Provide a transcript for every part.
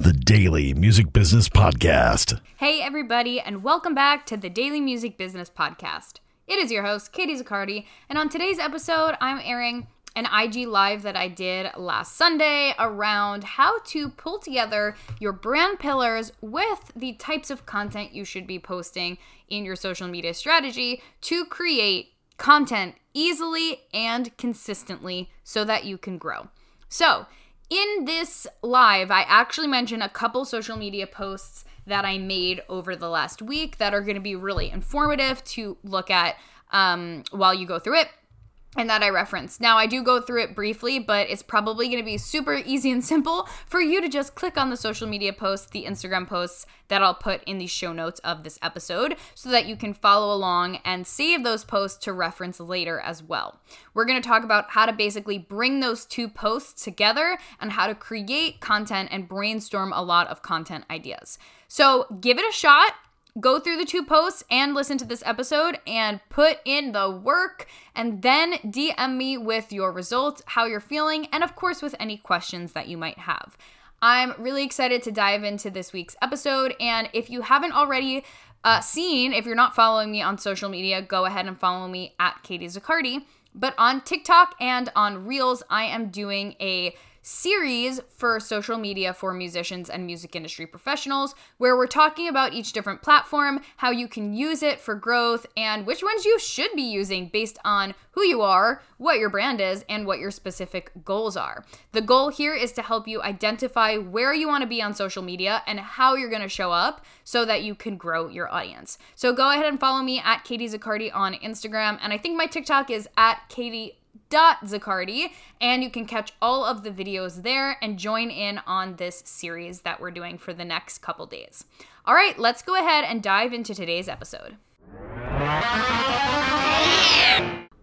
The Daily Music Business Podcast. Hey, everybody, and welcome back to the Daily Music Business Podcast. It is your host, Katie Zaccardi, and on today's episode, I'm airing an IG live that I did last Sunday around how to pull together your brand pillars with the types of content you should be posting in your social media strategy to create content easily and consistently so that you can grow. So, in this live, I actually mentioned a couple social media posts that I made over the last week that are going to be really informative to look at um, while you go through it and that I referenced. Now, I do go through it briefly, but it's probably going to be super easy and simple for you to just click on the social media posts, the Instagram posts that I'll put in the show notes of this episode so that you can follow along and save those posts to reference later as well. We're going to talk about how to basically bring those two posts together and how to create content and brainstorm a lot of content ideas. So, give it a shot go through the two posts and listen to this episode and put in the work and then DM me with your results, how you're feeling, and of course with any questions that you might have. I'm really excited to dive into this week's episode. And if you haven't already uh, seen, if you're not following me on social media, go ahead and follow me at Katie Zaccardi. But on TikTok and on Reels, I am doing a series for social media for musicians and music industry professionals, where we're talking about each different platform, how you can use it for growth, and which ones you should be using based on who you are, what your brand is, and what your specific goals are. The goal here is to help you identify where you want to be on social media and how you're going to show up so that you can grow your audience. So go ahead and follow me at Katie Zaccardi on Instagram, and I think my TikTok is at Katie Dot zaccardi, and you can catch all of the videos there and join in on this series that we're doing for the next couple days. All right, let's go ahead and dive into today's episode.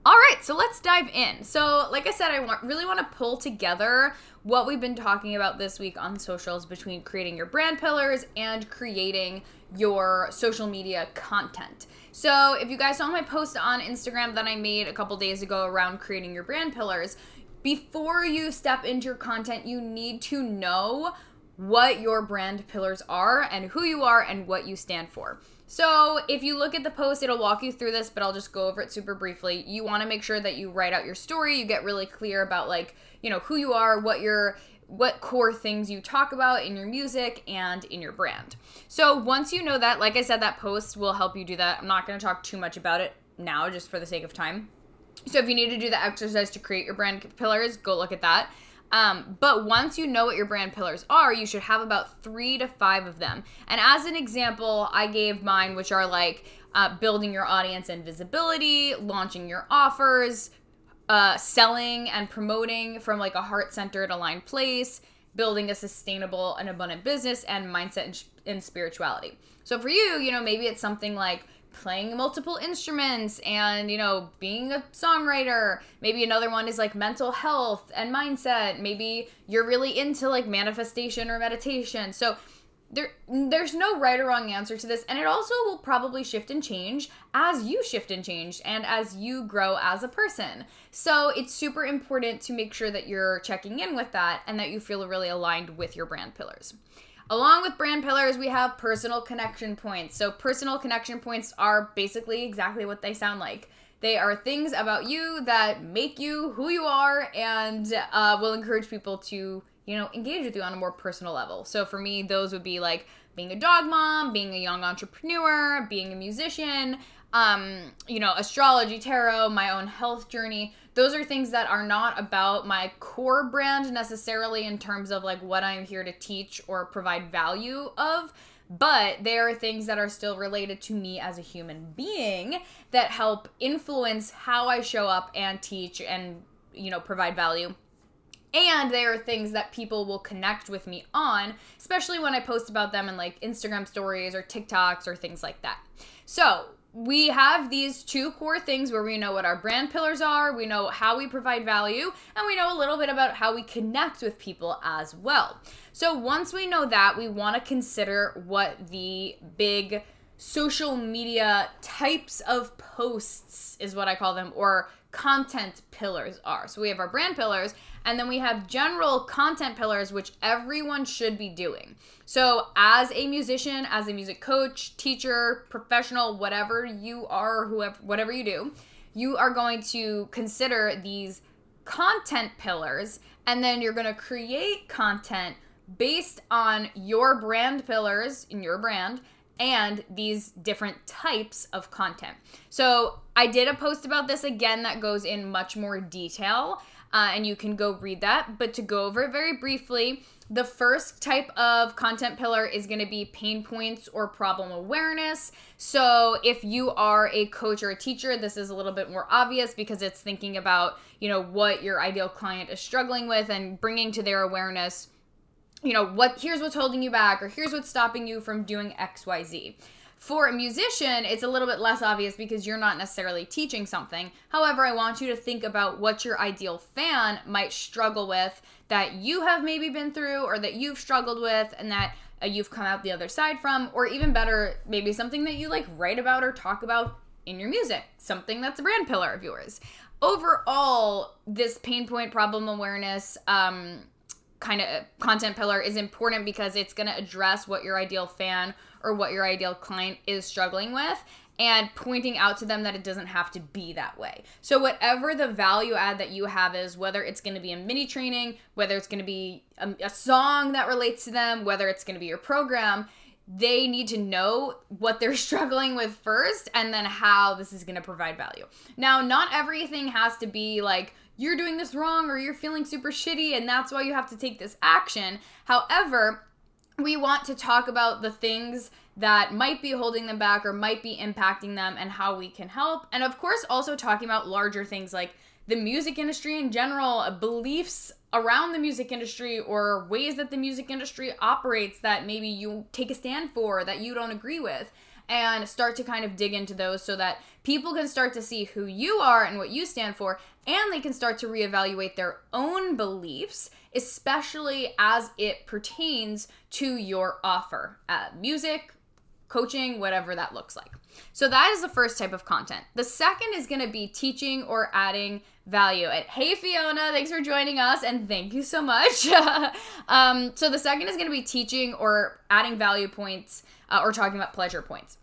All right, so let's dive in. So, like I said, I want, really want to pull together what we've been talking about this week on socials between creating your brand pillars and creating your social media content. So, if you guys saw my post on Instagram that I made a couple days ago around creating your brand pillars, before you step into your content, you need to know what your brand pillars are and who you are and what you stand for. So, if you look at the post, it'll walk you through this, but I'll just go over it super briefly. You want to make sure that you write out your story, you get really clear about like, you know, who you are, what your what core things you talk about in your music and in your brand. So once you know that, like I said, that post will help you do that. I'm not going to talk too much about it now, just for the sake of time. So if you need to do the exercise to create your brand pillars, go look at that. Um, but once you know what your brand pillars are, you should have about three to five of them. And as an example, I gave mine, which are like uh, building your audience and visibility, launching your offers, uh, selling and promoting from like a heart centered, aligned place, building a sustainable and abundant business, and mindset and, and spirituality. So for you, you know, maybe it's something like playing multiple instruments and you know being a songwriter. Maybe another one is like mental health and mindset. Maybe you're really into like manifestation or meditation. So there there's no right or wrong answer to this and it also will probably shift and change as you shift and change and as you grow as a person. So it's super important to make sure that you're checking in with that and that you feel really aligned with your brand pillars along with brand pillars we have personal connection points so personal connection points are basically exactly what they sound like they are things about you that make you who you are and uh, will encourage people to you know, engage with you on a more personal level. So for me, those would be like being a dog mom, being a young entrepreneur, being a musician, um, you know, astrology, tarot, my own health journey. Those are things that are not about my core brand necessarily in terms of like what I'm here to teach or provide value of, but there are things that are still related to me as a human being that help influence how I show up and teach and, you know, provide value. And they are things that people will connect with me on, especially when I post about them in like Instagram stories or TikToks or things like that. So, we have these two core things where we know what our brand pillars are, we know how we provide value, and we know a little bit about how we connect with people as well. So once we know that, we want to consider what the big social media types of posts is what I call them, or content pillars are. So we have our brand pillars, and then we have general content pillars, which everyone should be doing. So, as a musician, as a music coach, teacher, professional, whatever you are, whoever, whatever you do, you are going to consider these content pillars, and then you're going to create content based on your brand pillars in your brand and these different types of content. So, I did a post about this again that goes in much more detail uh, and you can go read that. But to go over it very briefly, the first type of content pillar is going to be pain points or problem awareness. So, if you are a coach or a teacher, this is a little bit more obvious because it's thinking about, you know, what your ideal client is struggling with and bringing to their awareness, you know, what here's what's holding you back or here's what's stopping you from doing XYZ. For a musician, it's a little bit less obvious because you're not necessarily teaching something. However, I want you to think about what your ideal fan might struggle with that you have maybe been through or that you've struggled with and that uh, you've come out the other side from, or even better, maybe something that you like write about or talk about in your music, something that's a brand pillar of yours. Overall, this pain point problem awareness um, kind of content pillar is important because it's going to address what your ideal fan or what your ideal client is struggling with and pointing out to them that it doesn't have to be that way. So, whatever the value add that you have is, whether it's going to be a mini training, whether it's going to be a, a, song that relates to them, whether it's going to be your program, they need to know what they're struggling with first and then how this is going to provide value. Now, not everything has to be like, you're doing this wrong or you're feeling super shitty and that's why you have to take this action. However, we want to talk about the things that might be holding them back or might be impacting them and how we can help. And of course, also talking about larger things like the music industry in general, uh, beliefs around the music industry, or ways that the music industry operates that maybe you take a stand for that you don't agree with and start to kind of dig into those so that people can start to see who you are and what you stand for, and they can start to reevaluate their own beliefs, especially as it pertains to your offer. Uh, music, coaching, whatever that looks like. So that is the first type of content. The second is going to be teaching or adding value. And hey, Fiona, thanks for joining us, and thank you so much. um, so the second is going to be teaching or adding value points uh, or talking about pleasure points.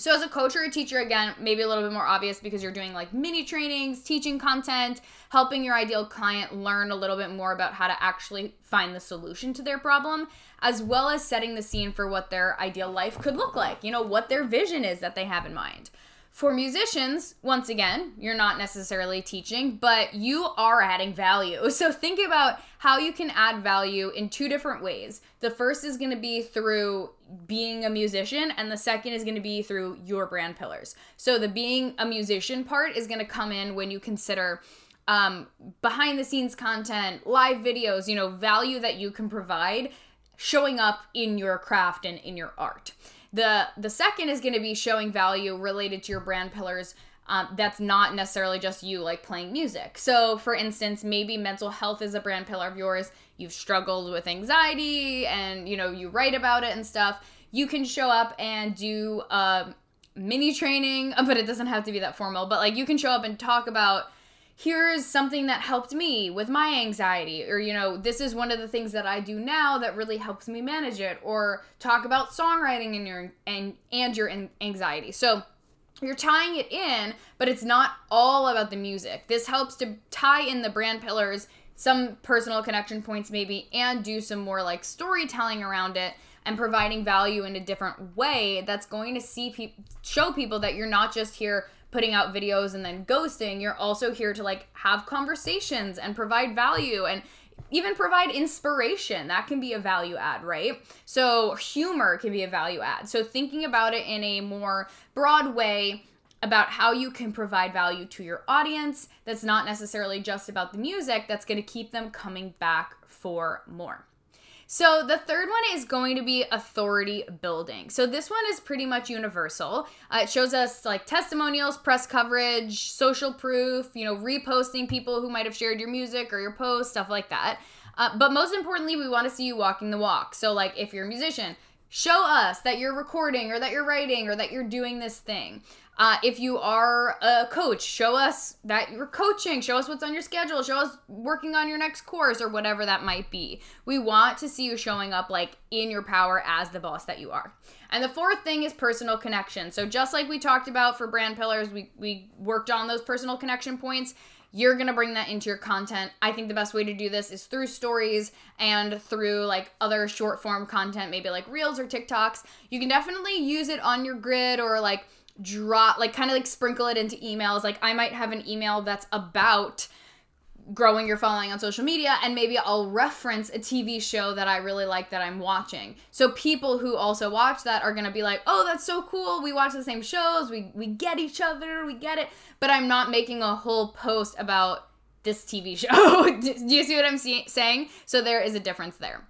So, as a coach or a teacher, again, maybe a little bit more obvious because you're doing like mini trainings, teaching content, helping your ideal client learn a little bit more about how to actually find the solution to their problem, as well as setting the scene for what their ideal life could look like, you know, what their vision is that they have in mind. For musicians, once again, you're not necessarily teaching, but you are adding value. So think about how you can add value in two different ways. The first is going to be through being a musician, and the second is going to be through your brand pillars. So the being a musician part is going to come in when you consider um, behind the scenes content, live videos, you know, value that you can provide showing up in your craft and in your art. The the second is going to be showing value related to your brand pillars. Um, that's not necessarily just you like playing music. So, for instance, maybe mental health is a brand pillar of yours. You've struggled with anxiety, and you know you write about it and stuff. You can show up and do a mini training, but it doesn't have to be that formal. But like you can show up and talk about here's something that helped me with my anxiety or you know this is one of the things that i do now that really helps me manage it or talk about songwriting and your and and your anxiety. So you're tying it in but it's not all about the music. This helps to tie in the brand pillars some personal connection points maybe and do some more like storytelling around it and providing value in a different way that's going to see people show people that you're not just here putting out videos and then ghosting. You're also here to like have conversations and provide value and even provide inspiration. That can be a value add, right? So humor can be a value add. So thinking about it in a more broad way about how you can provide value to your audience that's not necessarily just about the music that's to keep them coming back for more. So the third one is going to be authority building. So this one is pretty much universal. Uh, it shows us like testimonials, press coverage, social proof, you know, reposting people who might have shared your music or your post, stuff like that. Uh, but most importantly, we want to see you walking the walk. So like if you're a musician, show us that you're recording or that you're writing or that you're doing this thing. Uh, if you are a coach, show us that you're coaching. Show us what's on your schedule. Show us working on your next course or whatever that might be. We want to see you showing up like in your power as the boss that you are. And the fourth thing is personal connection. So just like we talked about for brand pillars, we we worked on those personal connection points. You're to bring that into your content. I think the best way to do this is through stories and through like other short form content, maybe like reels or TikToks. You can definitely use it on your grid or like drop like kind of like sprinkle it into emails. Like i might have an email that's about growing your following on social media and maybe i'll reference a tv show that i really like that i'm watching. So people who also watch that are going to be like oh that's so cool. We watch the same shows. We we get each other. We get it. But i'm not making a whole post about this tv show. Do you see what i'm see- saying? So there is a difference there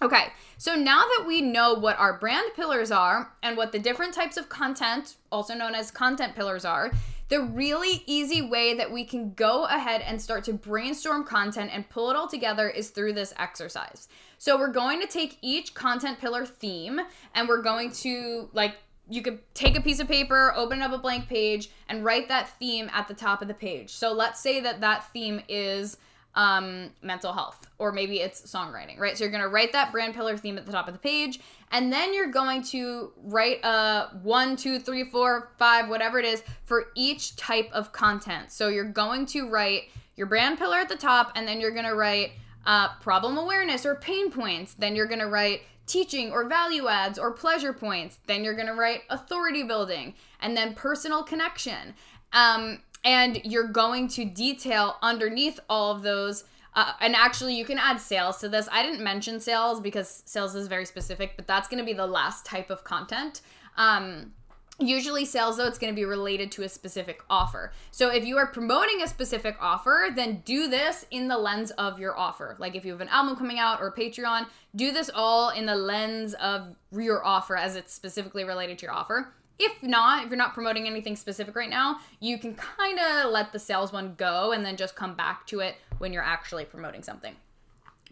Okay, so now that we know what our brand pillars are and what the different types of content, also known as content pillars, are, the really easy way that we can go ahead and start to brainstorm content and pull it all together is through this exercise. So we're going to take each content pillar theme and we're going to like you could take a piece of paper, open up a blank page, and write that theme at the top of the page. So let's say that that theme is um, mental health, or maybe it's songwriting, right? So you're gonna write that brand pillar theme at the top of the page, and then you're going to write a one, two, three, four, five, whatever it is for each type of content. So you're going to write your brand pillar at the top, and then you're gonna write uh, problem awareness or pain points. Then you're gonna write teaching or value adds or pleasure points. Then you're gonna write authority building, and then personal connection. Um, and you're going to detail underneath all of those uh, and actually you can add sales to this. I didn't mention sales because sales is very specific but that's going to be the last type of content. Um, usually sales though it's going to be related to a specific offer. So if you are promoting a specific offer then do this in the lens of your offer. Like if you have an album coming out or patreon do this all in the lens of your offer as it's specifically related to your offer if not, if you're not promoting anything specific right now, you can kind of let the sales one go and then just come back to it when you're actually promoting something.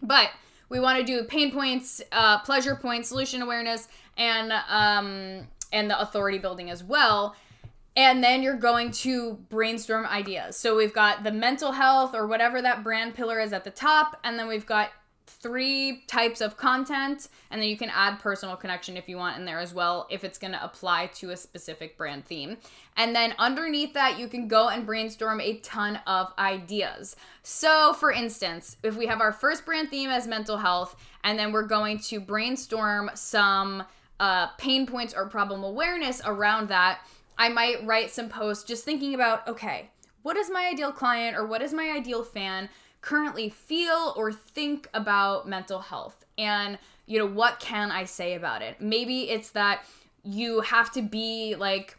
But we want to do pain points, uh, pleasure points, solution awareness, and um, and the authority building as well. And then you're going to brainstorm ideas. So we've got the mental health or whatever that brand pillar is at the top, and then we've got three types of content and then you can add personal connection if you want in there as well if it's going to apply to a specific brand theme. And then underneath that you can go and brainstorm a ton of ideas. So for instance if we have our first brand theme as mental health and then we're going to brainstorm some uh, pain points or problem awareness around that i might write some posts just thinking about okay what is my ideal client or what is my ideal fan currently feel or think about mental health and you know what can i say about it? Maybe it's that you have to be like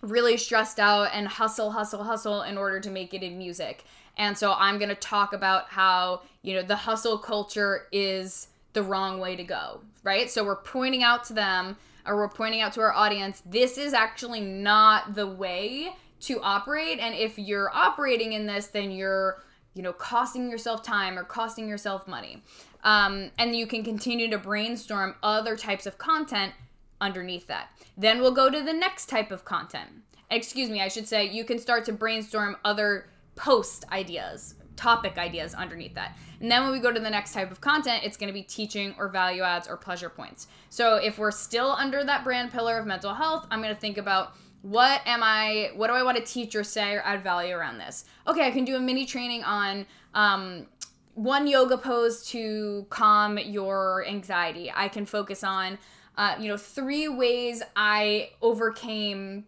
really stressed out and hustle hustle hustle in order to make it in music. And so i'm going to talk about how you know the hustle culture is the wrong way to go right? So we're pointing out to them or we're pointing out to our audience this is actually not the way to operate. And if you're operating in this then you're you know, costing yourself time or costing yourself money. Um, and you can continue to brainstorm other types of content underneath that. Then we'll go to the next type of content. Excuse me, I should say you can start to brainstorm other post ideas, topic ideas underneath that. And then when we go to the next type of content, it's going to be teaching or value adds or pleasure points. So if we're still under that brand pillar of mental health, I'm going to think about what am I, what do I want to teach or say or add value around this? Okay, I can do a mini training on um, one yoga pose to calm your anxiety. I can focus on, uh, you know, three ways I overcame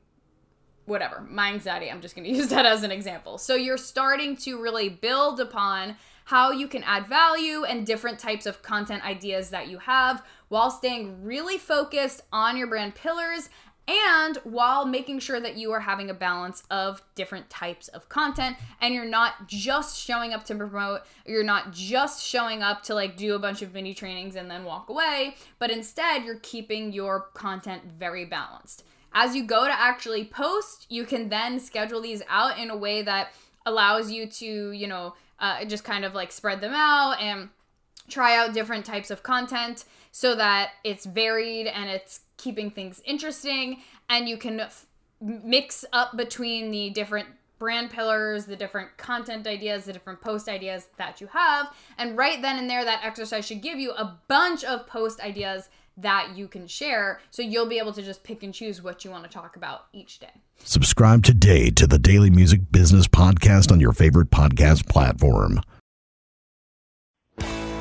whatever, my anxiety. I'm just going to use that as an example. So you're starting to really build upon how you can add value and different types of content ideas that you have while staying really focused on your brand pillars and while making sure that you are having a balance of different types of content and you're not just showing up to promote you're not just showing up to like do a bunch of mini trainings and then walk away but instead you're keeping your content very balanced. As you go to actually post you can then schedule these out in a way that allows you to you know uh, just kind of like spread them out and try out different types of content so that it's varied and it's keeping things interesting and you can f- mix up between the different brand pillars, the different content ideas, the different post ideas that you have. And right then and there, that exercise should give you a bunch of post ideas that you can share. So you'll be able to just pick and choose what you want to talk about each day. Subscribe today to the Daily Music Business Podcast on your favorite podcast platform.